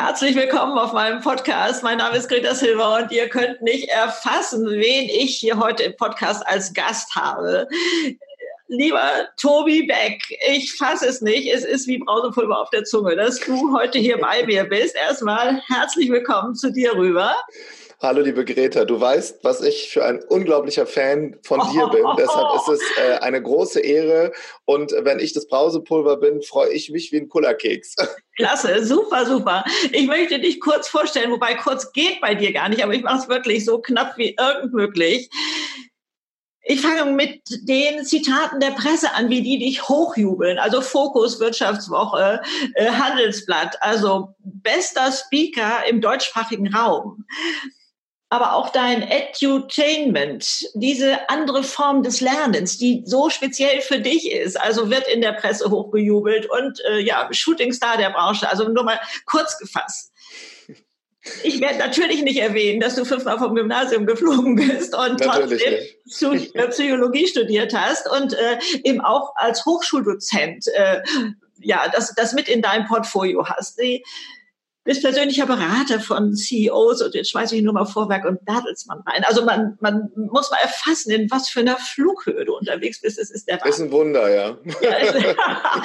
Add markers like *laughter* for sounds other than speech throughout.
Herzlich willkommen auf meinem Podcast. Mein Name ist Greta Silva und ihr könnt nicht erfassen, wen ich hier heute im Podcast als Gast habe. Lieber Tobi Beck, ich fasse es nicht. Es ist wie Brausepulver auf der Zunge, dass du heute hier bei mir bist. Erstmal herzlich willkommen zu dir rüber. Hallo, liebe Greta. Du weißt, was ich für ein unglaublicher Fan von dir bin. *laughs* Deshalb ist es äh, eine große Ehre. Und wenn ich das Brausepulver bin, freue ich mich wie ein Kullerkeks. *laughs* Klasse, super, super. Ich möchte dich kurz vorstellen, wobei kurz geht bei dir gar nicht, aber ich mache es wirklich so knapp wie irgend möglich. Ich fange mit den Zitaten der Presse an, wie die dich hochjubeln. Also Fokus, Wirtschaftswoche, äh, Handelsblatt, also bester Speaker im deutschsprachigen Raum aber auch dein Edutainment, diese andere Form des Lernens, die so speziell für dich ist, also wird in der Presse hochgejubelt und äh, ja, Shootingstar der Branche, also nur mal kurz gefasst. Ich werde natürlich nicht erwähnen, dass du fünfmal vom Gymnasium geflogen bist und natürlich trotzdem äh, Psychologie studiert hast und äh, eben auch als Hochschuldozent äh, ja, das, das mit in deinem Portfolio hast. Die, bist persönlicher Berater von CEOs und jetzt schmeiße ich nur mal Vorwerk und Bertelsmann rein. Also man, man muss mal erfassen, in was für einer Flughöhe du unterwegs bist. Es ist der Wahnsinn. Ist ein Wunder, ja. ja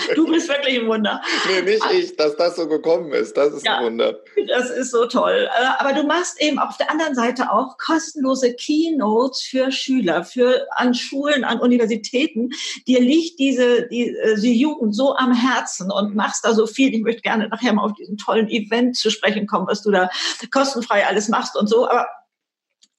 *laughs* du bist wirklich ein Wunder. Nee, nicht ich, dass das so gekommen ist. Das ist ja, ein Wunder. Das ist so toll. Äh, aber du machst eben auf der anderen Seite auch kostenlose Keynotes für Schüler, für an Schulen, an Universitäten. Dir liegt diese, die, äh, die Jugend so am Herzen und machst da so viel. Ich möchte gerne nachher mal auf diesen tollen Event zu sprechen kommen, was du da kostenfrei alles machst und so. Aber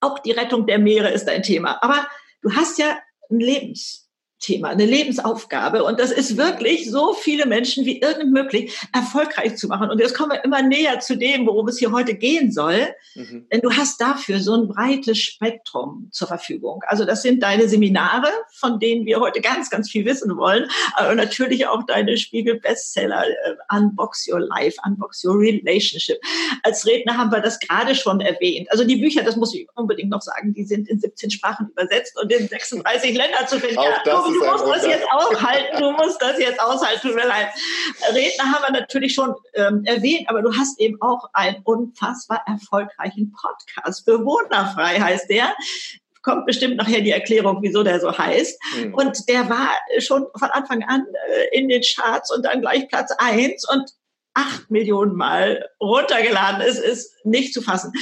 auch die Rettung der Meere ist ein Thema. Aber du hast ja ein Lebens Thema, eine Lebensaufgabe. Und das ist wirklich so viele Menschen wie irgend möglich erfolgreich zu machen. Und jetzt kommen wir immer näher zu dem, worum es hier heute gehen soll. Mhm. Denn du hast dafür so ein breites Spektrum zur Verfügung. Also das sind deine Seminare, von denen wir heute ganz, ganz viel wissen wollen. Aber natürlich auch deine Spiegel-Bestseller äh, Unbox Your Life, Unbox Your Relationship. Als Redner haben wir das gerade schon erwähnt. Also die Bücher, das muss ich unbedingt noch sagen, die sind in 17 Sprachen übersetzt und in 36 Ländern zu finden. Auch das du musst das jetzt aushalten, du musst das jetzt aushalten, tut mir leid. Redner haben wir natürlich schon ähm, erwähnt, aber du hast eben auch einen unfassbar erfolgreichen Podcast. Bewohnerfrei heißt der kommt bestimmt nachher die Erklärung, wieso der so heißt. Mhm. Und der war schon von Anfang an äh, in den Charts und dann gleich Platz eins und acht Millionen Mal runtergeladen ist, ist nicht zu fassen.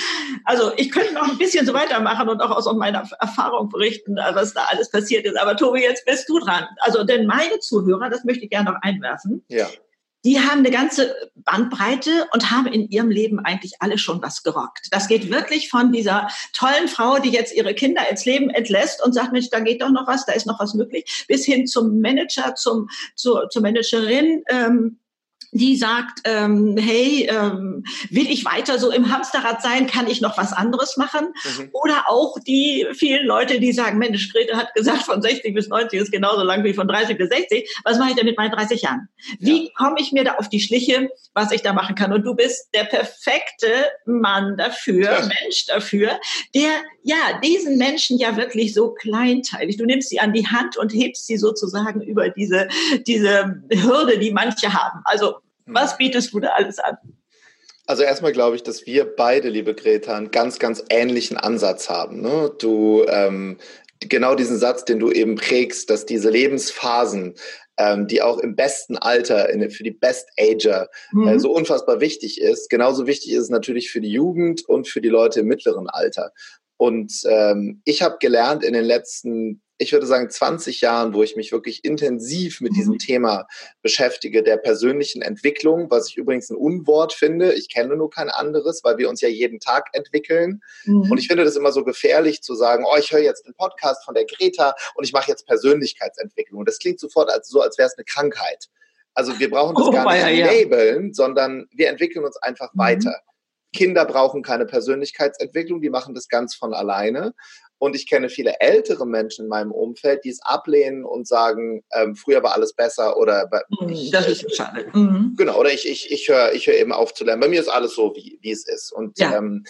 Also ich könnte noch ein bisschen so weitermachen und auch aus meiner Erfahrung berichten, was da alles passiert ist. Aber Tobi, jetzt bist du dran. Also denn meine Zuhörer, das möchte ich gerne noch einwerfen, ja. die haben eine ganze Bandbreite und haben in ihrem Leben eigentlich alle schon was gerockt. Das geht wirklich von dieser tollen Frau, die jetzt ihre Kinder ins Leben entlässt und sagt, Mensch, da geht doch noch was, da ist noch was möglich, bis hin zum Manager, zum, zur, zur Managerin, ähm, die sagt, ähm, hey, ähm, will ich weiter so im Hamsterrad sein, kann ich noch was anderes machen? Mhm. Oder auch die vielen Leute, die sagen, Mensch, Grete hat gesagt, von 60 bis 90 ist genauso lang wie von 30 bis 60. Was mache ich denn mit meinen 30 Jahren? Wie ja. komme ich mir da auf die Schliche, was ich da machen kann? Und du bist der perfekte Mann dafür, ja. Mensch dafür, der ja diesen Menschen ja wirklich so kleinteilig, du nimmst sie an die Hand und hebst sie sozusagen über diese, diese Hürde, die manche haben. Also was bietest du da alles an? Also erstmal glaube ich, dass wir beide, liebe Greta, einen ganz, ganz ähnlichen Ansatz haben. Ne? Du ähm, genau diesen Satz, den du eben prägst, dass diese Lebensphasen, ähm, die auch im besten Alter in, für die Best Ager mhm. äh, so unfassbar wichtig ist, genauso wichtig ist es natürlich für die Jugend und für die Leute im mittleren Alter. Und ähm, ich habe gelernt in den letzten ich würde sagen, 20 Jahren, wo ich mich wirklich intensiv mit diesem mhm. Thema beschäftige, der persönlichen Entwicklung, was ich übrigens ein Unwort finde. Ich kenne nur kein anderes, weil wir uns ja jeden Tag entwickeln. Mhm. Und ich finde das immer so gefährlich zu sagen, oh, ich höre jetzt den Podcast von der Greta und ich mache jetzt Persönlichkeitsentwicklung. Und das klingt sofort als, so, als wäre es eine Krankheit. Also wir brauchen das oh, gar nicht ja, labeln, sondern wir entwickeln uns einfach mhm. weiter. Kinder brauchen keine Persönlichkeitsentwicklung, die machen das ganz von alleine. Und ich kenne viele ältere Menschen in meinem Umfeld, die es ablehnen und sagen, ähm, früher war alles besser oder mhm, ich, das ist schade. Mhm. Genau, oder ich, ich, ich höre ich hör eben auf zu lernen. Bei mir ist alles so, wie, wie es ist. Und ja. ähm,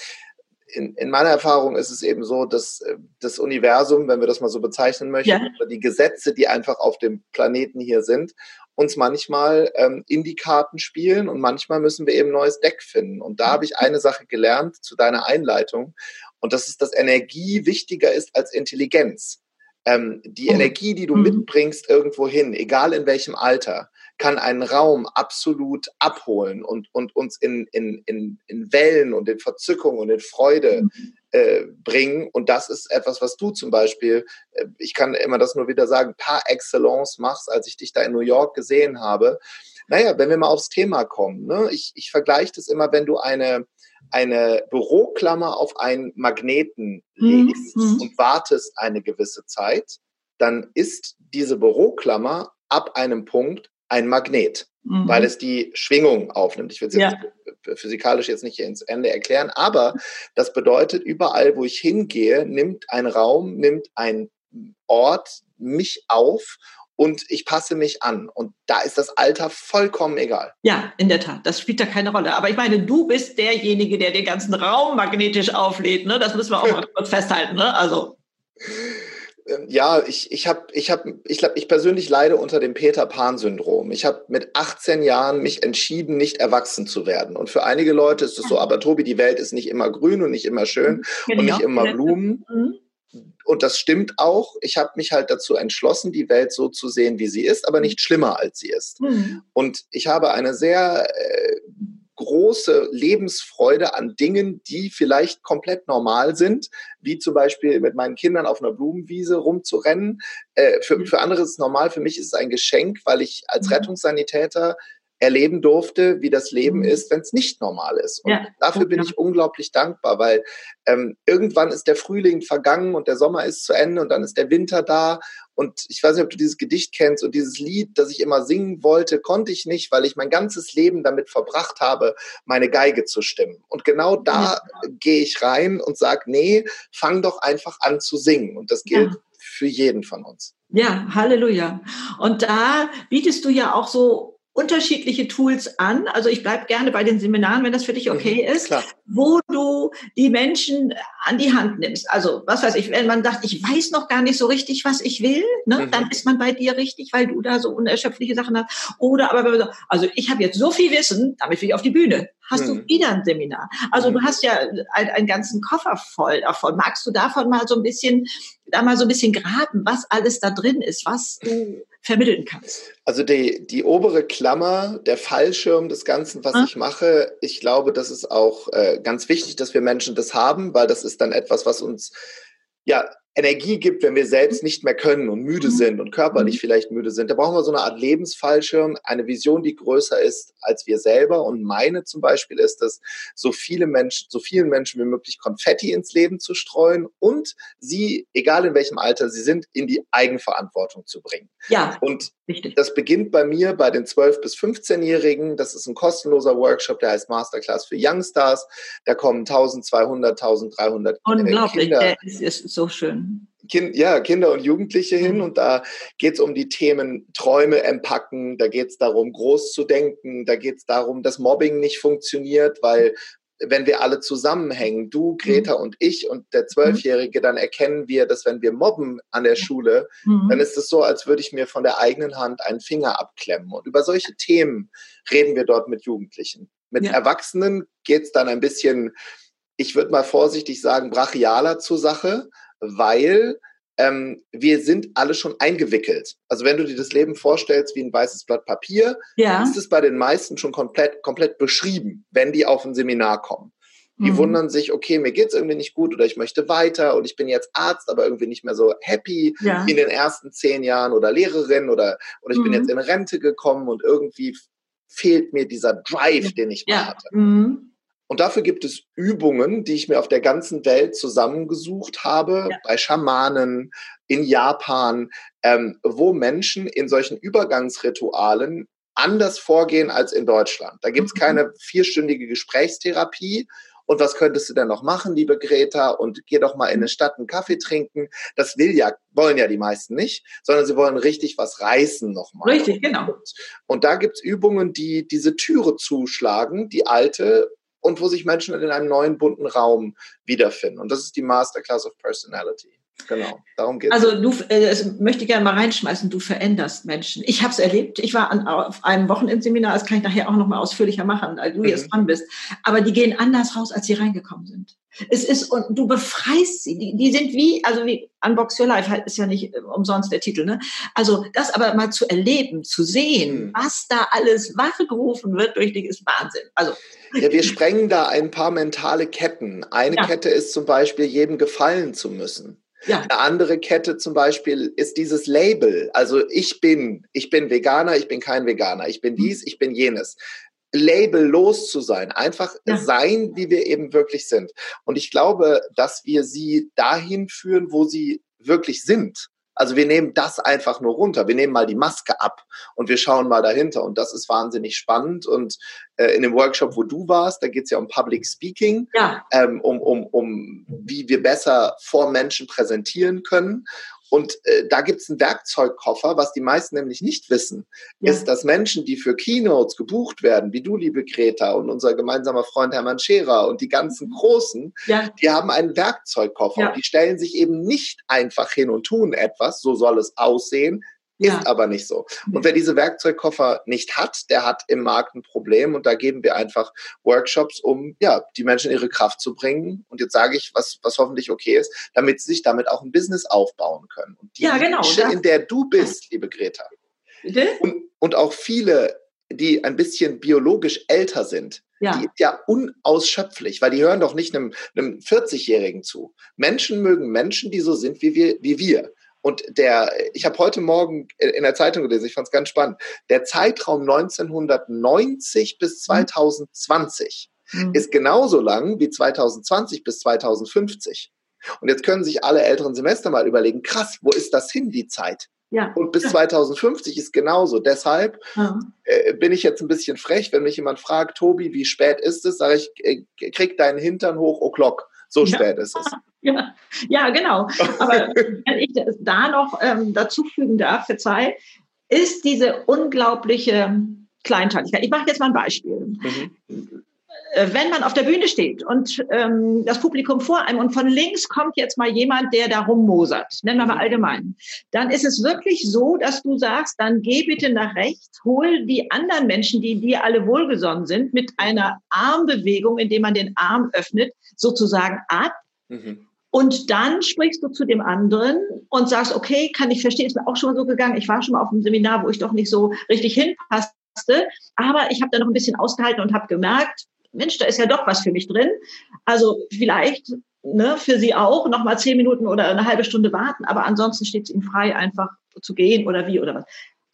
in, in meiner Erfahrung ist es eben so, dass äh, das Universum, wenn wir das mal so bezeichnen möchten, ja. die Gesetze, die einfach auf dem Planeten hier sind, uns manchmal ähm, in die Karten spielen und manchmal müssen wir eben ein neues Deck finden. Und da habe ich eine Sache gelernt zu deiner Einleitung und das ist, dass Energie wichtiger ist als Intelligenz. Ähm, die mhm. Energie, die du mhm. mitbringst irgendwo hin, egal in welchem Alter, kann einen Raum absolut abholen und, und uns in, in, in, in Wellen und in Verzückung und in Freude mhm. äh, bringen. Und das ist etwas, was du zum Beispiel, äh, ich kann immer das nur wieder sagen, par excellence machst, als ich dich da in New York gesehen habe. Naja, wenn wir mal aufs Thema kommen, ne? ich, ich vergleiche das immer, wenn du eine, eine Büroklammer auf einen Magneten mhm, legst mhm. und wartest eine gewisse Zeit, dann ist diese Büroklammer ab einem Punkt ein Magnet, mhm. weil es die Schwingung aufnimmt. Ich will es ja. jetzt physikalisch jetzt nicht ins Ende erklären, aber das bedeutet, überall, wo ich hingehe, nimmt ein Raum, nimmt ein Ort mich auf und ich passe mich an. Und da ist das Alter vollkommen egal. Ja, in der Tat. Das spielt da keine Rolle. Aber ich meine, du bist derjenige, der den ganzen Raum magnetisch auflädt. Ne? Das müssen wir auch mal *laughs* kurz festhalten. Ne? Also. Ähm, ja, ich, ich habe, ich habe, ich glaube, ich persönlich leide unter dem Peter Pan-Syndrom. Ich habe mit 18 Jahren mich entschieden, nicht erwachsen zu werden. Und für einige Leute ist es so, aber Tobi, die Welt ist nicht immer grün und nicht immer schön genau. und nicht immer Blumen. Mhm. Und das stimmt auch. Ich habe mich halt dazu entschlossen, die Welt so zu sehen, wie sie ist, aber nicht schlimmer, als sie ist. Mhm. Und ich habe eine sehr äh, große Lebensfreude an Dingen, die vielleicht komplett normal sind, wie zum Beispiel mit meinen Kindern auf einer Blumenwiese rumzurennen. Äh, für, für andere ist es normal, für mich ist es ein Geschenk, weil ich als mhm. Rettungssanitäter erleben durfte, wie das Leben mhm. ist, wenn es nicht normal ist. Und ja. dafür bin ich unglaublich dankbar, weil ähm, irgendwann ist der Frühling vergangen und der Sommer ist zu Ende und dann ist der Winter da. Und ich weiß nicht, ob du dieses Gedicht kennst und dieses Lied, das ich immer singen wollte, konnte ich nicht, weil ich mein ganzes Leben damit verbracht habe, meine Geige zu stimmen. Und genau da ja. gehe ich rein und sage, nee, fang doch einfach an zu singen. Und das gilt ja. für jeden von uns. Ja, Halleluja. Und da bietest du ja auch so unterschiedliche Tools an. Also ich bleibe gerne bei den Seminaren, wenn das für dich okay mhm, ist, klar. wo du die Menschen an die Hand nimmst. Also was weiß ich, wenn man sagt, ich weiß noch gar nicht so richtig, was ich will, ne, mhm. dann ist man bei dir richtig, weil du da so unerschöpfliche Sachen hast. Oder aber wenn man sagt, also ich habe jetzt so viel Wissen, damit will ich auf die Bühne. Hast mhm. du wieder ein Seminar? Also mhm. du hast ja einen, einen ganzen Koffer voll davon. Magst du davon mal so ein bisschen, da mal so ein bisschen graben, was alles da drin ist, was du *laughs* vermitteln kannst? Also die, die obere Klammer, der Fallschirm des Ganzen, was ah. ich mache, ich glaube, das ist auch äh, ganz wichtig, dass wir Menschen das haben, weil das ist dann etwas, was uns ja Energie gibt, wenn wir selbst nicht mehr können und müde mhm. sind und körperlich mhm. vielleicht müde sind. Da brauchen wir so eine Art Lebensfallschirm, eine Vision, die größer ist als wir selber. Und meine zum Beispiel ist dass so viele Menschen, so vielen Menschen wie möglich Konfetti ins Leben zu streuen und sie, egal in welchem Alter sie sind, in die Eigenverantwortung zu bringen. Ja. Und Richtig. Das beginnt bei mir bei den 12- bis 15-Jährigen. Das ist ein kostenloser Workshop, der heißt Masterclass für Youngstars. Da kommen 1200, 1300 Unglaublich, Kinder. der ist, ist so schön. Kind, ja, Kinder und Jugendliche hin mhm. und da geht es um die Themen Träume empacken, da geht es darum, groß zu denken, da geht es darum, dass Mobbing nicht funktioniert, weil wenn wir alle zusammenhängen, du, Greta mhm. und ich und der Zwölfjährige, dann erkennen wir, dass wenn wir mobben an der Schule, mhm. dann ist es so, als würde ich mir von der eigenen Hand einen Finger abklemmen. Und über solche Themen reden wir dort mit Jugendlichen. Mit ja. Erwachsenen geht es dann ein bisschen, ich würde mal vorsichtig sagen, brachialer zur Sache, weil ähm, wir sind alle schon eingewickelt. Also wenn du dir das Leben vorstellst wie ein weißes Blatt Papier, ja. ist es bei den meisten schon komplett, komplett beschrieben, wenn die auf ein Seminar kommen. Die mhm. wundern sich, okay, mir geht's irgendwie nicht gut oder ich möchte weiter und ich bin jetzt Arzt, aber irgendwie nicht mehr so happy ja. in den ersten zehn Jahren oder Lehrerin oder, oder ich mhm. bin jetzt in Rente gekommen und irgendwie fehlt mir dieser Drive, den ich mal ja. hatte. Mhm. Und dafür gibt es Übungen, die ich mir auf der ganzen Welt zusammengesucht habe, ja. bei Schamanen, in Japan, ähm, wo Menschen in solchen Übergangsritualen anders vorgehen als in Deutschland. Da gibt es mhm. keine vierstündige Gesprächstherapie. Und was könntest du denn noch machen, liebe Greta? Und geh doch mal in eine Stadt einen Kaffee trinken. Das will ja, wollen ja die meisten nicht, sondern sie wollen richtig was reißen nochmal. Richtig, genau. Und, und da gibt's Übungen, die diese Türe zuschlagen, die alte und wo sich Menschen in einem neuen bunten Raum wiederfinden. Und das ist die Masterclass of Personality. Genau, darum geht es. Also du, äh, möchte ich gerne mal reinschmeißen, du veränderst Menschen. Ich habe es erlebt. Ich war an, auf einem Wochenendseminar, das kann ich nachher auch noch mal ausführlicher machen, weil du mhm. jetzt dran bist. Aber die gehen anders raus, als sie reingekommen sind. Es ist, und du befreist sie. Die, die sind wie, also wie Unbox Your Life halt ist ja nicht äh, umsonst der Titel, ne? Also das aber mal zu erleben, zu sehen, mhm. was da alles wachgerufen wird durch dich, ist Wahnsinn. Also. Ja, wir sprengen da ein paar mentale Ketten. Eine ja. Kette ist zum Beispiel, jedem gefallen zu müssen. Ja. Eine andere Kette zum Beispiel ist dieses Label. Also ich bin, ich bin Veganer, ich bin kein Veganer, ich bin dies, ich bin jenes. Labellos zu sein, einfach ja. sein, wie wir eben wirklich sind. Und ich glaube, dass wir sie dahin führen, wo sie wirklich sind. Also wir nehmen das einfach nur runter. Wir nehmen mal die Maske ab und wir schauen mal dahinter. Und das ist wahnsinnig spannend. Und äh, in dem Workshop, wo du warst, da geht es ja um Public Speaking, ja. ähm, um, um, um wie wir besser vor Menschen präsentieren können. Und äh, da gibt es einen Werkzeugkoffer, was die meisten nämlich nicht wissen, ja. ist, dass Menschen, die für Keynotes gebucht werden, wie du, liebe Greta, und unser gemeinsamer Freund Hermann Scherer und die ganzen Großen, ja. die haben einen Werkzeugkoffer ja. und die stellen sich eben nicht einfach hin und tun etwas, so soll es aussehen, ja. Ist aber nicht so. Und wer diese Werkzeugkoffer nicht hat, der hat im Markt ein Problem. Und da geben wir einfach Workshops, um ja, die Menschen in ihre Kraft zu bringen. Und jetzt sage ich, was, was hoffentlich okay ist, damit sie sich damit auch ein Business aufbauen können. Und die ja, genau, Nische, in der du bist, liebe Greta, und, und auch viele, die ein bisschen biologisch älter sind, ja. die ist ja unausschöpflich, weil die hören doch nicht einem, einem 40-Jährigen zu. Menschen mögen Menschen, die so sind wie wir. Wie wir. Und der, ich habe heute Morgen in der Zeitung gelesen, ich fand es ganz spannend, der Zeitraum 1990 bis 2020 mhm. ist genauso lang wie 2020 bis 2050. Und jetzt können sich alle älteren Semester mal überlegen, krass, wo ist das hin, die Zeit? Ja. Und bis 2050 ist genauso. Deshalb mhm. äh, bin ich jetzt ein bisschen frech, wenn mich jemand fragt, Tobi, wie spät ist es? Sage ich, äh, krieg deinen Hintern hoch, o'clock. So ja. spät ist es. *laughs* Ja, ja genau. Aber *laughs* wenn ich das da noch ähm, dazu fügen darf, verzeih, ist diese unglaubliche Kleinteiligkeit. Ich mache jetzt mal ein Beispiel. Mhm. Äh, wenn man auf der Bühne steht und ähm, das Publikum vor einem und von links kommt jetzt mal jemand, der da rummosert, nennen wir mal mhm. allgemein, dann ist es wirklich so, dass du sagst, dann geh bitte nach rechts, hol die anderen Menschen, die dir alle wohlgesonnen sind, mit einer Armbewegung, indem man den Arm öffnet, sozusagen ab. Mhm. Und dann sprichst du zu dem anderen und sagst, okay, kann ich verstehen, ist mir auch schon mal so gegangen. Ich war schon mal auf einem Seminar, wo ich doch nicht so richtig hinpasste. Aber ich habe da noch ein bisschen ausgehalten und habe gemerkt, Mensch, da ist ja doch was für mich drin. Also vielleicht ne, für Sie auch noch mal zehn Minuten oder eine halbe Stunde warten, aber ansonsten steht es Ihnen frei, einfach zu gehen oder wie oder was.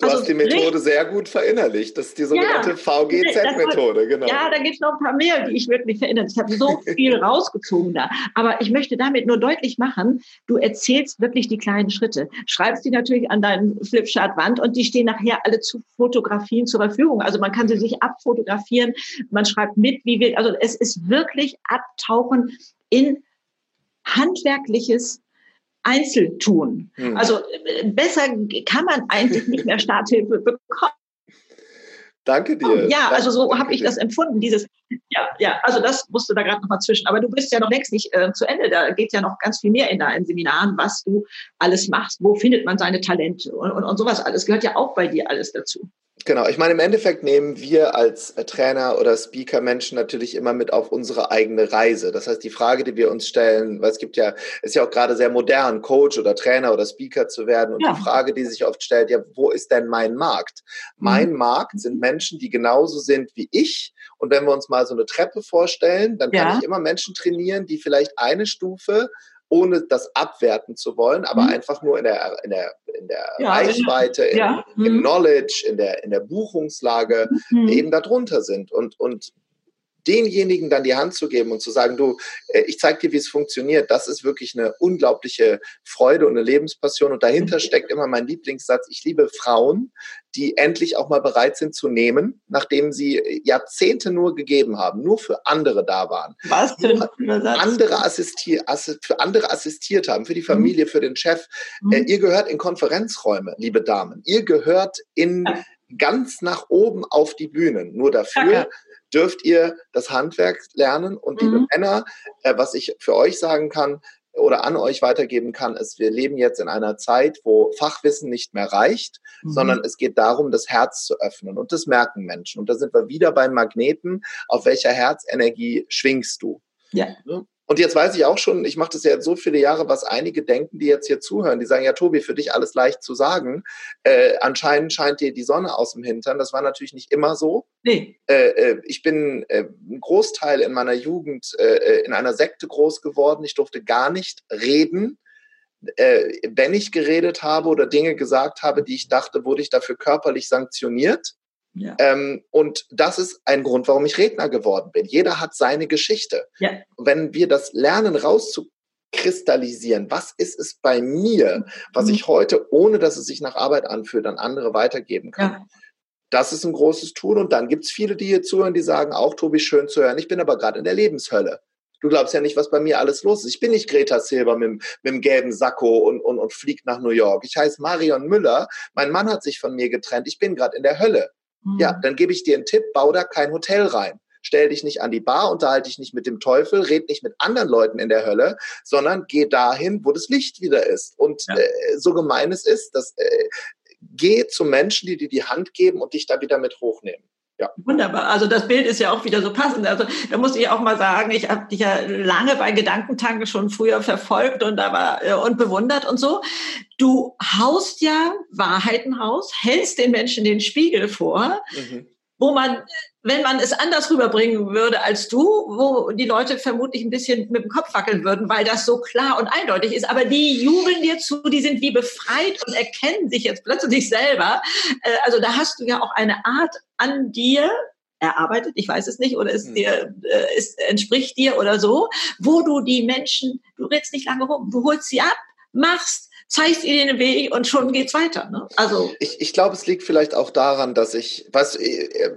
Du also, hast die Methode sehr gut verinnerlicht. Das ist die sogenannte ja, VGZ-Methode, genau. Ja, da gibt es noch ein paar mehr, die ich wirklich verinnerlicht habe. Ich habe so viel *laughs* rausgezogen da. Aber ich möchte damit nur deutlich machen, du erzählst wirklich die kleinen Schritte. Schreibst die natürlich an deinen Flipchart-Wand und die stehen nachher alle zu Fotografien zur Verfügung. Also man kann sie sich abfotografieren, man schreibt mit, wie wir, also es ist wirklich Abtauchen in handwerkliches Einzeltun. Hm. Also äh, besser kann man eigentlich nicht mehr Starthilfe bekommen. Danke dir. Ja, danke, also so habe ich das empfunden. Dieses, ja, ja, also das musst du da gerade noch mal zwischen. Aber du bist ja noch längst nicht äh, zu Ende. Da geht ja noch ganz viel mehr in deinen Seminaren, was du alles machst. Wo findet man seine Talente und, und, und sowas alles gehört ja auch bei dir alles dazu. Genau, ich meine, im Endeffekt nehmen wir als äh, Trainer oder Speaker Menschen natürlich immer mit auf unsere eigene Reise. Das heißt, die Frage, die wir uns stellen, weil es gibt ja, ist ja auch gerade sehr modern, Coach oder Trainer oder Speaker zu werden. Und ja. die Frage, die sich oft stellt, ja, wo ist denn mein Markt? Mein mhm. Markt sind Menschen, die genauso sind wie ich. Und wenn wir uns mal so eine Treppe vorstellen, dann kann ja. ich immer Menschen trainieren, die vielleicht eine Stufe ohne das abwerten zu wollen, aber mhm. einfach nur in der, in der, in der ja, Reichweite, in, ja. im mhm. Knowledge, in der, in der Buchungslage mhm. eben darunter sind. Und, und denjenigen dann die Hand zu geben und zu sagen, du, äh, ich zeige dir, wie es funktioniert, das ist wirklich eine unglaubliche Freude und eine Lebenspassion. Und dahinter mhm. steckt immer mein Lieblingssatz, ich liebe Frauen, die endlich auch mal bereit sind zu nehmen, nachdem sie Jahrzehnte nur gegeben haben, nur für andere da waren. Was denn andere assistier, für andere assistiert haben, für die mhm. Familie, für den Chef. Mhm. Äh, ihr gehört in Konferenzräume, liebe Damen. Ihr gehört in ja. ganz nach oben auf die Bühnen. Nur dafür ja, dürft ihr das Handwerk lernen. Und liebe mhm. Männer, äh, was ich für euch sagen kann, oder an euch weitergeben kann, ist, wir leben jetzt in einer Zeit, wo Fachwissen nicht mehr reicht, mhm. sondern es geht darum, das Herz zu öffnen. Und das merken Menschen. Und da sind wir wieder beim Magneten. Auf welcher Herzenergie schwingst du? Ja. Und jetzt weiß ich auch schon, ich mache das ja jetzt so viele Jahre, was einige denken, die jetzt hier zuhören, die sagen, ja, Tobi, für dich alles leicht zu sagen. Äh, anscheinend scheint dir die Sonne aus dem Hintern. Das war natürlich nicht immer so. Nee. Äh, äh, ich bin äh, ein Großteil in meiner Jugend äh, äh, in einer Sekte groß geworden. Ich durfte gar nicht reden. Äh, wenn ich geredet habe oder Dinge gesagt habe, die ich dachte, wurde ich dafür körperlich sanktioniert. Ja. Ähm, und das ist ein Grund, warum ich Redner geworden bin. Jeder hat seine Geschichte. Ja. Wenn wir das lernen rauszukristallisieren, was ist es bei mir, was mhm. ich heute, ohne dass es sich nach Arbeit anfühlt, an andere weitergeben kann. Ja. Das ist ein großes Tool. Und dann gibt es viele, die hier zuhören, die sagen, auch Tobi, schön zu hören. Ich bin aber gerade in der Lebenshölle. Du glaubst ja nicht, was bei mir alles los ist. Ich bin nicht Greta Silber mit, mit dem gelben Sakko und, und, und fliegt nach New York. Ich heiße Marion Müller. Mein Mann hat sich von mir getrennt. Ich bin gerade in der Hölle. Ja, hm. dann gebe ich dir einen Tipp, bau da kein Hotel rein. Stell dich nicht an die Bar, unterhalte dich nicht mit dem Teufel, red nicht mit anderen Leuten in der Hölle, sondern geh dahin, wo das Licht wieder ist. Und ja. äh, so gemein es ist, dass äh, geh zu Menschen, die dir die Hand geben und dich da wieder mit hochnehmen. Ja. Wunderbar. Also das Bild ist ja auch wieder so passend. Also da muss ich auch mal sagen, ich habe dich ja lange bei Gedankentanken schon früher verfolgt und aber äh, und bewundert und so. Du haust ja Wahrheiten raus, hältst den Menschen den Spiegel vor, mhm. wo man wenn man es anders rüberbringen würde als du, wo die Leute vermutlich ein bisschen mit dem Kopf wackeln würden, weil das so klar und eindeutig ist. Aber die jubeln dir zu, die sind wie befreit und erkennen sich jetzt plötzlich selber. Äh, also da hast du ja auch eine Art an dir, erarbeitet, ich weiß es nicht, oder ist hm. dir, äh, ist, entspricht dir oder so, wo du die Menschen, du redest nicht lange rum, du holst sie ab, machst, zeigst ihnen den Weg und schon geht's weiter. Ne? Also ich, ich glaube, es liegt vielleicht auch daran, dass ich, was äh,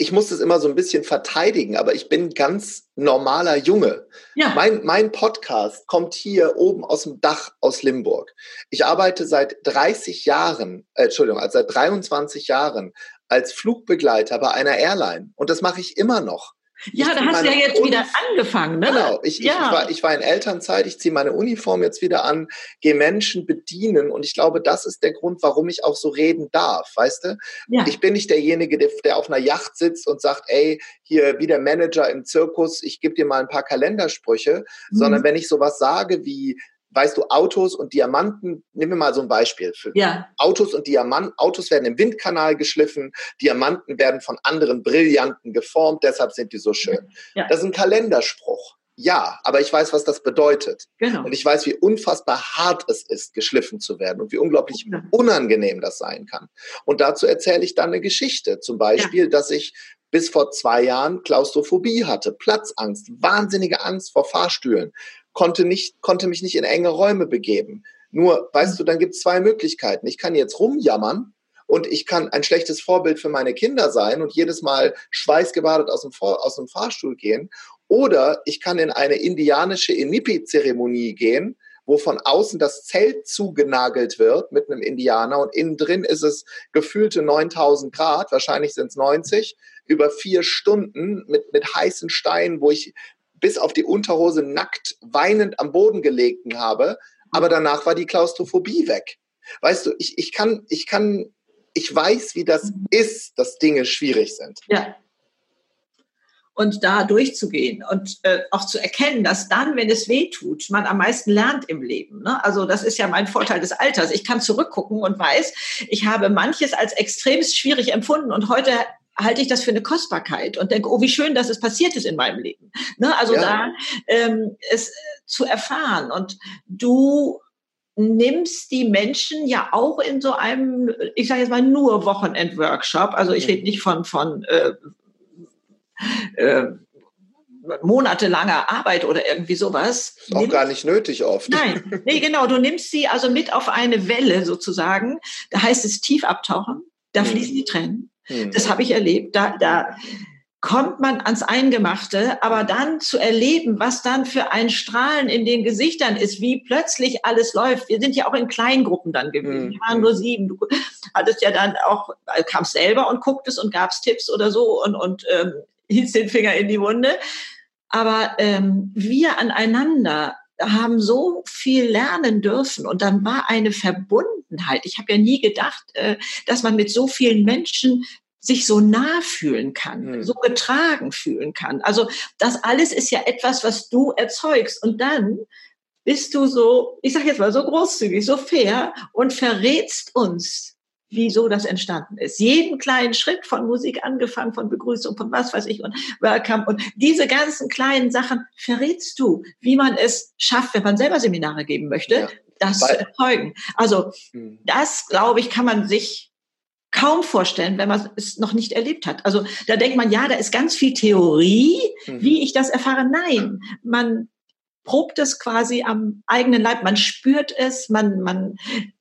ich muss es immer so ein bisschen verteidigen, aber ich bin ganz normaler Junge. Ja. Mein, mein Podcast kommt hier oben aus dem Dach aus Limburg. Ich arbeite seit 30 Jahren, äh, Entschuldigung, also seit 23 Jahren als Flugbegleiter bei einer Airline. Und das mache ich immer noch. Ja, da hast du ja jetzt wieder angefangen, ne? Genau, ich, ja. ich, war, ich war in Elternzeit, ich ziehe meine Uniform jetzt wieder an, gehe Menschen bedienen und ich glaube, das ist der Grund, warum ich auch so reden darf, weißt du? Ja. Ich bin nicht derjenige, der, der auf einer Yacht sitzt und sagt, ey, hier wie der Manager im Zirkus, ich gebe dir mal ein paar Kalendersprüche, mhm. sondern wenn ich sowas sage wie, weißt du, Autos und Diamanten, nehmen wir mal so ein Beispiel für ja. Autos und Diamanten. Autos werden im Windkanal geschliffen, Diamanten werden von anderen Brillanten geformt, deshalb sind die so schön. Ja. Das ist ein Kalenderspruch. Ja, aber ich weiß, was das bedeutet. Genau. Und ich weiß, wie unfassbar hart es ist, geschliffen zu werden und wie unglaublich ja. unangenehm das sein kann. Und dazu erzähle ich dann eine Geschichte. Zum Beispiel, dass ich bis vor zwei Jahren Klaustrophobie hatte, Platzangst, wahnsinnige Angst vor Fahrstühlen konnte, nicht, konnte mich nicht in enge Räume begeben. Nur, weißt du, dann gibt es zwei Möglichkeiten. Ich kann jetzt rumjammern und ich kann ein schlechtes Vorbild für meine Kinder sein und jedes Mal schweißgebadet aus dem, aus dem Fahrstuhl gehen. Oder ich kann in eine indianische Inipi-Zeremonie gehen, wo von außen das Zelt zugenagelt wird mit einem Indianer und innen drin ist es gefühlte 9000 Grad, wahrscheinlich sind es 90, über vier Stunden mit, mit heißen Steinen, wo ich bis auf die Unterhose nackt weinend am Boden gelegen habe, aber danach war die Klaustrophobie weg. Weißt du, ich, ich kann, ich kann, ich weiß, wie das ist, dass Dinge schwierig sind. Ja. Und da durchzugehen und äh, auch zu erkennen, dass dann, wenn es weh tut, man am meisten lernt im Leben. Ne? Also das ist ja mein Vorteil des Alters. Ich kann zurückgucken und weiß, ich habe manches als extremst schwierig empfunden und heute halte ich das für eine Kostbarkeit und denke, oh, wie schön, dass es passiert ist in meinem Leben. Ne? Also ja. da ähm, es zu erfahren und du nimmst die Menschen ja auch in so einem, ich sage jetzt mal nur Wochenend-Workshop. Also ich rede nicht von von äh, äh, monatelanger Arbeit oder irgendwie sowas. Ist auch gar nicht nötig oft. Nein, nee, *laughs* genau. Du nimmst sie also mit auf eine Welle sozusagen. Da heißt es tief abtauchen. Da mhm. fließen die Tränen. Mhm. Das habe ich erlebt. Da, da kommt man ans Eingemachte, aber dann zu erleben, was dann für ein Strahlen in den Gesichtern ist, wie plötzlich alles läuft. Wir sind ja auch in Kleingruppen dann gewesen. Mhm. Wir waren nur sieben. Du hattest ja dann auch, kamst selber und gucktest und gabst Tipps oder so und, und ähm, hielt den Finger in die Wunde. Aber ähm, wir aneinander haben so viel lernen dürfen und dann war eine Verbundenheit. Ich habe ja nie gedacht, äh, dass man mit so vielen Menschen sich so nah fühlen kann, mhm. so getragen fühlen kann. Also das alles ist ja etwas, was du erzeugst. Und dann bist du so, ich sage jetzt mal so großzügig, so fair und verrätst uns, wieso das entstanden ist. Jeden kleinen Schritt von Musik angefangen, von Begrüßung, von was weiß ich und Welcome und diese ganzen kleinen Sachen verrätst du, wie man es schafft, wenn man selber Seminare geben möchte, ja. das Weil, zu erzeugen. Also hm. das, glaube ich, kann man sich kaum vorstellen, wenn man es noch nicht erlebt hat. Also da denkt man, ja, da ist ganz viel Theorie, mhm. wie ich das erfahre. Nein, man probt es quasi am eigenen Leib, man spürt es, man, man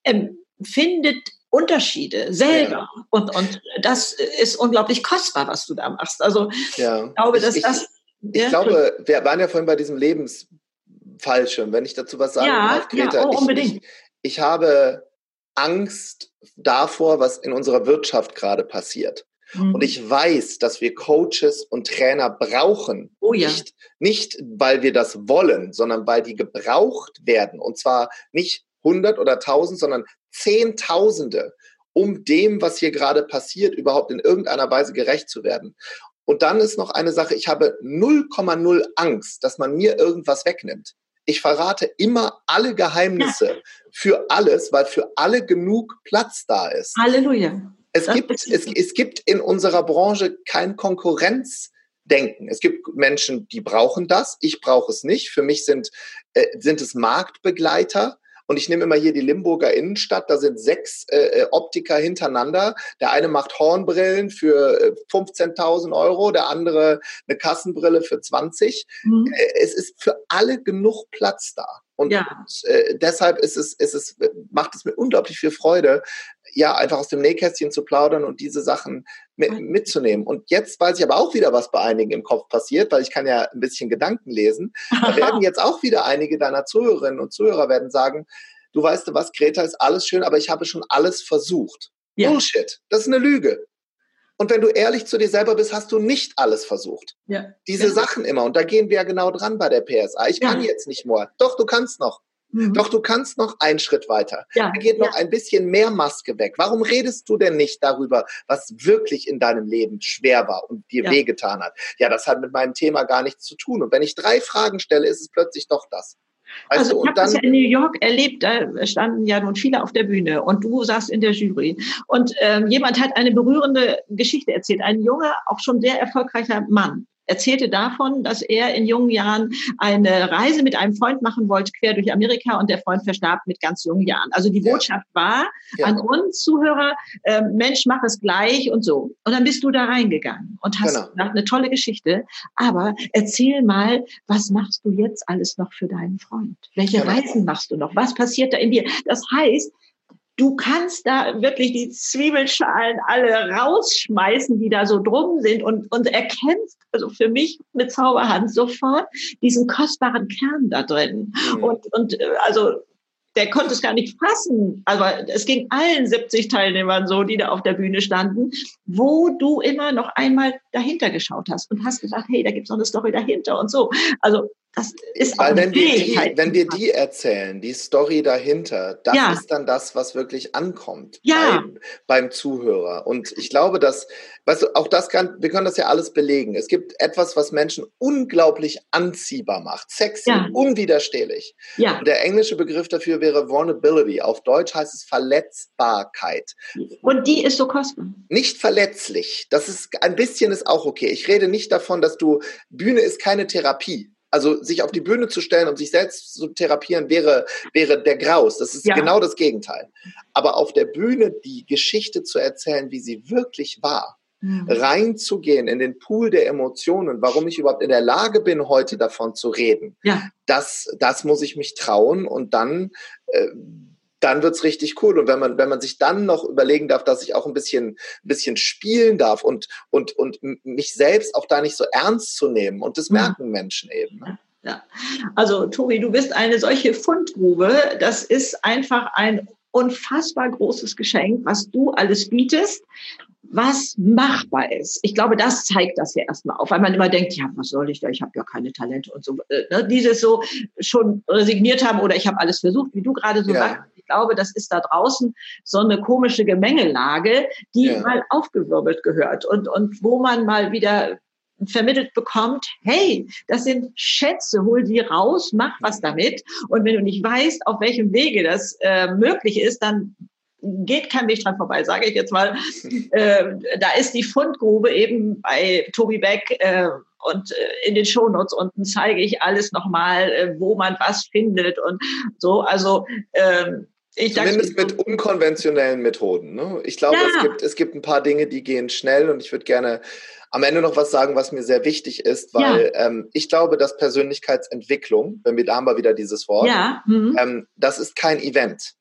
ähm, findet Unterschiede selber. Ja. Und, und das ist unglaublich kostbar, was du da machst. Also ja. ich glaube, dass ich, das. Ich, ich glaube, wir waren ja vorhin bei diesem Lebensfallschirm, wenn ich dazu was sagen ja, darf, Greta. Ja, oh, unbedingt. Ich, ich, ich habe Angst davor, was in unserer Wirtschaft gerade passiert. Mhm. Und ich weiß, dass wir Coaches und Trainer brauchen. Oh ja. Nicht, nicht, weil wir das wollen, sondern weil die gebraucht werden. Und zwar nicht 100 oder 1000, sondern Zehntausende, um dem, was hier gerade passiert, überhaupt in irgendeiner Weise gerecht zu werden. Und dann ist noch eine Sache, ich habe 0,0 Angst, dass man mir irgendwas wegnimmt. Ich verrate immer alle Geheimnisse für alles, weil für alle genug Platz da ist. Halleluja. Es gibt, es, es gibt in unserer Branche kein Konkurrenzdenken. Es gibt Menschen, die brauchen das. Ich brauche es nicht. Für mich sind, äh, sind es Marktbegleiter. Und ich nehme immer hier die Limburger Innenstadt. Da sind sechs äh, äh Optiker hintereinander. Der eine macht Hornbrillen für 15.000 äh, Euro, der andere eine Kassenbrille für 20. Mhm. Äh, es ist für alle genug Platz da. Und ja. deshalb ist es, ist es, macht es mir unglaublich viel Freude, ja, einfach aus dem Nähkästchen zu plaudern und diese Sachen mitzunehmen. Und jetzt weiß ich aber auch wieder, was bei einigen im Kopf passiert, weil ich kann ja ein bisschen Gedanken lesen. Da *laughs* werden jetzt auch wieder einige deiner Zuhörerinnen und Zuhörer werden sagen, du weißt du was, Greta ist alles schön, aber ich habe schon alles versucht. Ja. Bullshit. Das ist eine Lüge. Und wenn du ehrlich zu dir selber bist, hast du nicht alles versucht. Ja. Diese ja. Sachen immer. Und da gehen wir ja genau dran bei der PSA. Ich kann jetzt nicht mehr. Doch, du kannst noch. Mhm. Doch du kannst noch einen Schritt weiter. Ja, da geht noch ja. ein bisschen mehr Maske weg. Warum redest du denn nicht darüber, was wirklich in deinem Leben schwer war und dir ja. wehgetan hat? Ja, das hat mit meinem Thema gar nichts zu tun. Und wenn ich drei Fragen stelle, ist es plötzlich doch das. Weißt also ich habe das ja in New York erlebt, da standen ja nun viele auf der Bühne und du saßt in der Jury. Und ähm, jemand hat eine berührende Geschichte erzählt. Ein junger, auch schon sehr erfolgreicher Mann, erzählte davon, dass er in jungen Jahren eine Reise mit einem Freund machen wollte, quer durch Amerika und der Freund verstarb mit ganz jungen Jahren. Also die Botschaft ja. war ja. an uns Zuhörer, äh, Mensch, mach es gleich und so. Und dann bist du da reingegangen und hast genau. gesagt, eine tolle Geschichte. Aber erzähl mal, was machst du jetzt alles noch für deinen Freund? Welche genau. Reisen machst du noch? Was passiert da in dir? Das heißt, du kannst da wirklich die Zwiebelschalen alle rausschmeißen, die da so drum sind und, und erkennst, also für mich mit Zauberhand sofort diesen kostbaren Kern da drin. Mhm. Und, und äh, also der konnte es gar nicht fassen. Aber es ging allen 70 Teilnehmern so, die da auf der Bühne standen, wo du immer noch einmal dahinter geschaut hast und hast gesagt, hey, da gibt's noch eine Story dahinter und so. Also das ist Weil wenn wir, die, wenn wir die erzählen, die Story dahinter, das ja. ist dann das, was wirklich ankommt ja. beim, beim Zuhörer. Und ich glaube, dass, weißt du, auch das kann, wir können das ja alles belegen. Es gibt etwas, was Menschen unglaublich anziehbar macht, sexy, ja. unwiderstehlich. Ja. Und der englische Begriff dafür wäre Vulnerability. Auf Deutsch heißt es Verletzbarkeit. Und die ist so kostbar. Nicht verletzlich. Das ist, ein bisschen ist auch okay. Ich rede nicht davon, dass du, Bühne ist keine Therapie. Also sich auf die Bühne zu stellen und sich selbst zu therapieren, wäre, wäre der Graus. Das ist ja. genau das Gegenteil. Aber auf der Bühne die Geschichte zu erzählen, wie sie wirklich war, mhm. reinzugehen in den Pool der Emotionen, warum ich überhaupt in der Lage bin, heute davon zu reden, ja. das, das muss ich mich trauen und dann äh, dann wird's richtig cool. Und wenn man, wenn man sich dann noch überlegen darf, dass ich auch ein bisschen, ein bisschen spielen darf und, und, und mich selbst auch da nicht so ernst zu nehmen. Und das merken Menschen eben. Ne? Ja. Also, Tobi, du bist eine solche Fundgrube. Das ist einfach ein unfassbar großes Geschenk, was du alles bietest was machbar ist. Ich glaube, das zeigt das ja erstmal auf, weil man immer denkt, ja, was soll ich da? Ich habe ja keine Talente und so. Äh, ne? Dieses so schon resigniert haben oder ich habe alles versucht, wie du gerade so ja. sagst. Ich glaube, das ist da draußen so eine komische Gemengelage, die ja. mal aufgewirbelt gehört und, und wo man mal wieder vermittelt bekommt, hey, das sind Schätze, hol die raus, mach was damit. Und wenn du nicht weißt, auf welchem Wege das äh, möglich ist, dann geht kein Weg dran vorbei, sage ich jetzt mal. Äh, da ist die Fundgrube eben bei Tobi Beck äh, und äh, in den Shownotes unten zeige ich alles nochmal, äh, wo man was findet und so. Also ähm, ich Zumindest mit unkonventionellen Methoden. Ne? Ich glaube, ja. es, gibt, es gibt ein paar Dinge, die gehen schnell und ich würde gerne am Ende noch was sagen, was mir sehr wichtig ist, weil ja. ähm, ich glaube, dass Persönlichkeitsentwicklung, wenn wir da haben wir wieder dieses Wort, ja. mhm. ähm, das ist kein Event.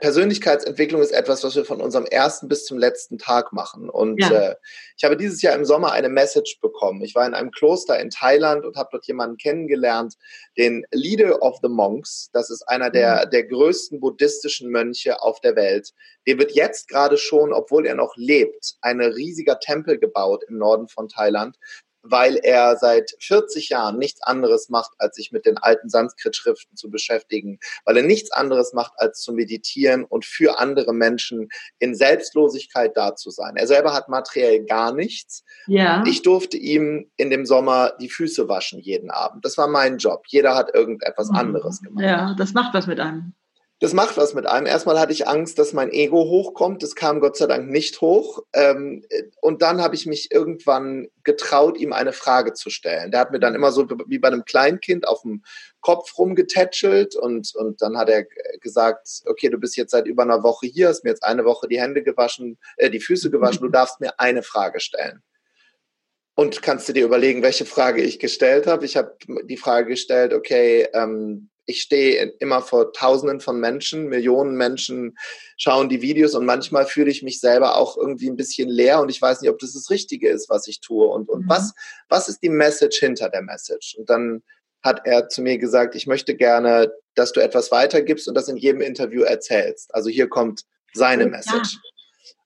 Persönlichkeitsentwicklung ist etwas, was wir von unserem ersten bis zum letzten Tag machen. Und ja. äh, ich habe dieses Jahr im Sommer eine Message bekommen. Ich war in einem Kloster in Thailand und habe dort jemanden kennengelernt, den Leader of the Monks. Das ist einer der, mhm. der größten buddhistischen Mönche auf der Welt. Dem wird jetzt gerade schon, obwohl er noch lebt, ein riesiger Tempel gebaut im Norden von Thailand, weil er seit 40 Jahren nichts anderes macht, als sich mit den alten Sanskrit-Schriften zu beschäftigen, weil er nichts anderes macht, als zu meditieren und für andere Menschen in Selbstlosigkeit da zu sein. Er selber hat materiell gar nichts. Ja. Ich durfte ihm in dem Sommer die Füße waschen jeden Abend. Das war mein Job. Jeder hat irgendetwas mhm. anderes gemacht. Ja, das macht was mit einem das macht was mit einem. Erstmal hatte ich Angst, dass mein Ego hochkommt. Das kam Gott sei Dank nicht hoch. Ähm, und dann habe ich mich irgendwann getraut, ihm eine Frage zu stellen. Der hat mir dann immer so wie bei einem Kleinkind auf dem Kopf rumgetätschelt und, und dann hat er gesagt, okay, du bist jetzt seit über einer Woche hier, hast mir jetzt eine Woche die Hände gewaschen, äh, die Füße gewaschen, du *laughs* darfst mir eine Frage stellen. Und kannst du dir überlegen, welche Frage ich gestellt habe? Ich habe die Frage gestellt, okay, ähm, ich stehe immer vor Tausenden von Menschen, Millionen Menschen schauen die Videos und manchmal fühle ich mich selber auch irgendwie ein bisschen leer und ich weiß nicht, ob das das Richtige ist, was ich tue und, und mhm. was, was ist die Message hinter der Message? Und dann hat er zu mir gesagt, ich möchte gerne, dass du etwas weitergibst und das in jedem Interview erzählst. Also hier kommt seine Message. Ja.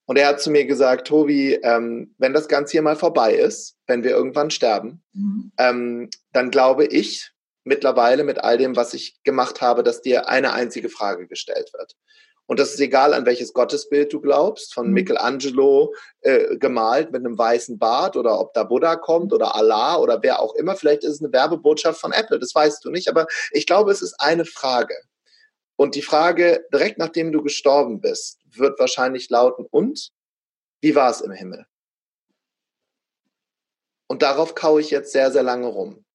Und er hat zu mir gesagt, Tobi, ähm, wenn das Ganze hier mal vorbei ist, wenn wir irgendwann sterben, mhm. ähm, dann glaube ich, mittlerweile mit all dem, was ich gemacht habe, dass dir eine einzige Frage gestellt wird. Und das ist egal, an welches Gottesbild du glaubst, von mhm. Michelangelo äh, gemalt mit einem weißen Bart oder ob da Buddha kommt oder Allah oder wer auch immer. Vielleicht ist es eine Werbebotschaft von Apple, das weißt du nicht. Aber ich glaube, es ist eine Frage. Und die Frage, direkt nachdem du gestorben bist, wird wahrscheinlich lauten, und wie war es im Himmel? Und darauf kaue ich jetzt sehr, sehr lange rum.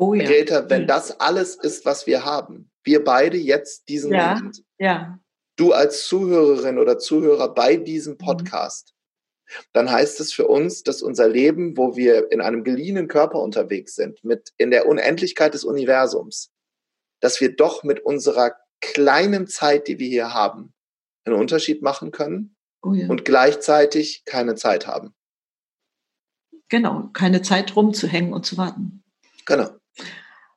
Oh ja. Greta, wenn das alles ist, was wir haben, wir beide jetzt diesen ja. Moment, ja. du als Zuhörerin oder Zuhörer bei diesem mhm. Podcast, mhm. dann heißt es für uns, dass unser Leben, wo wir in einem geliehenen Körper unterwegs sind, mit in der Unendlichkeit des Universums, dass wir doch mit unserer kleinen Zeit, die wir hier haben, einen Unterschied machen können oh ja. und gleichzeitig keine Zeit haben. Genau, keine Zeit rumzuhängen und zu warten. Genau.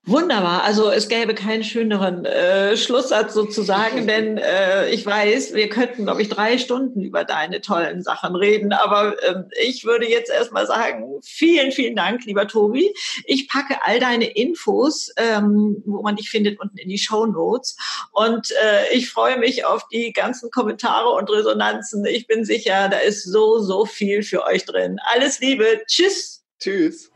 Wunderbar. Also es gäbe keinen schöneren äh, Schlusssatz sozusagen, *laughs* denn äh, ich weiß, wir könnten, glaube ich, drei Stunden über deine tollen Sachen reden. Aber äh, ich würde jetzt erstmal sagen, vielen, vielen Dank, lieber Tobi. Ich packe all deine Infos, ähm, wo man dich findet, unten in die Show Notes. Und äh, ich freue mich auf die ganzen Kommentare und Resonanzen. Ich bin sicher, da ist so, so viel für euch drin. Alles Liebe. Tschüss. Tschüss.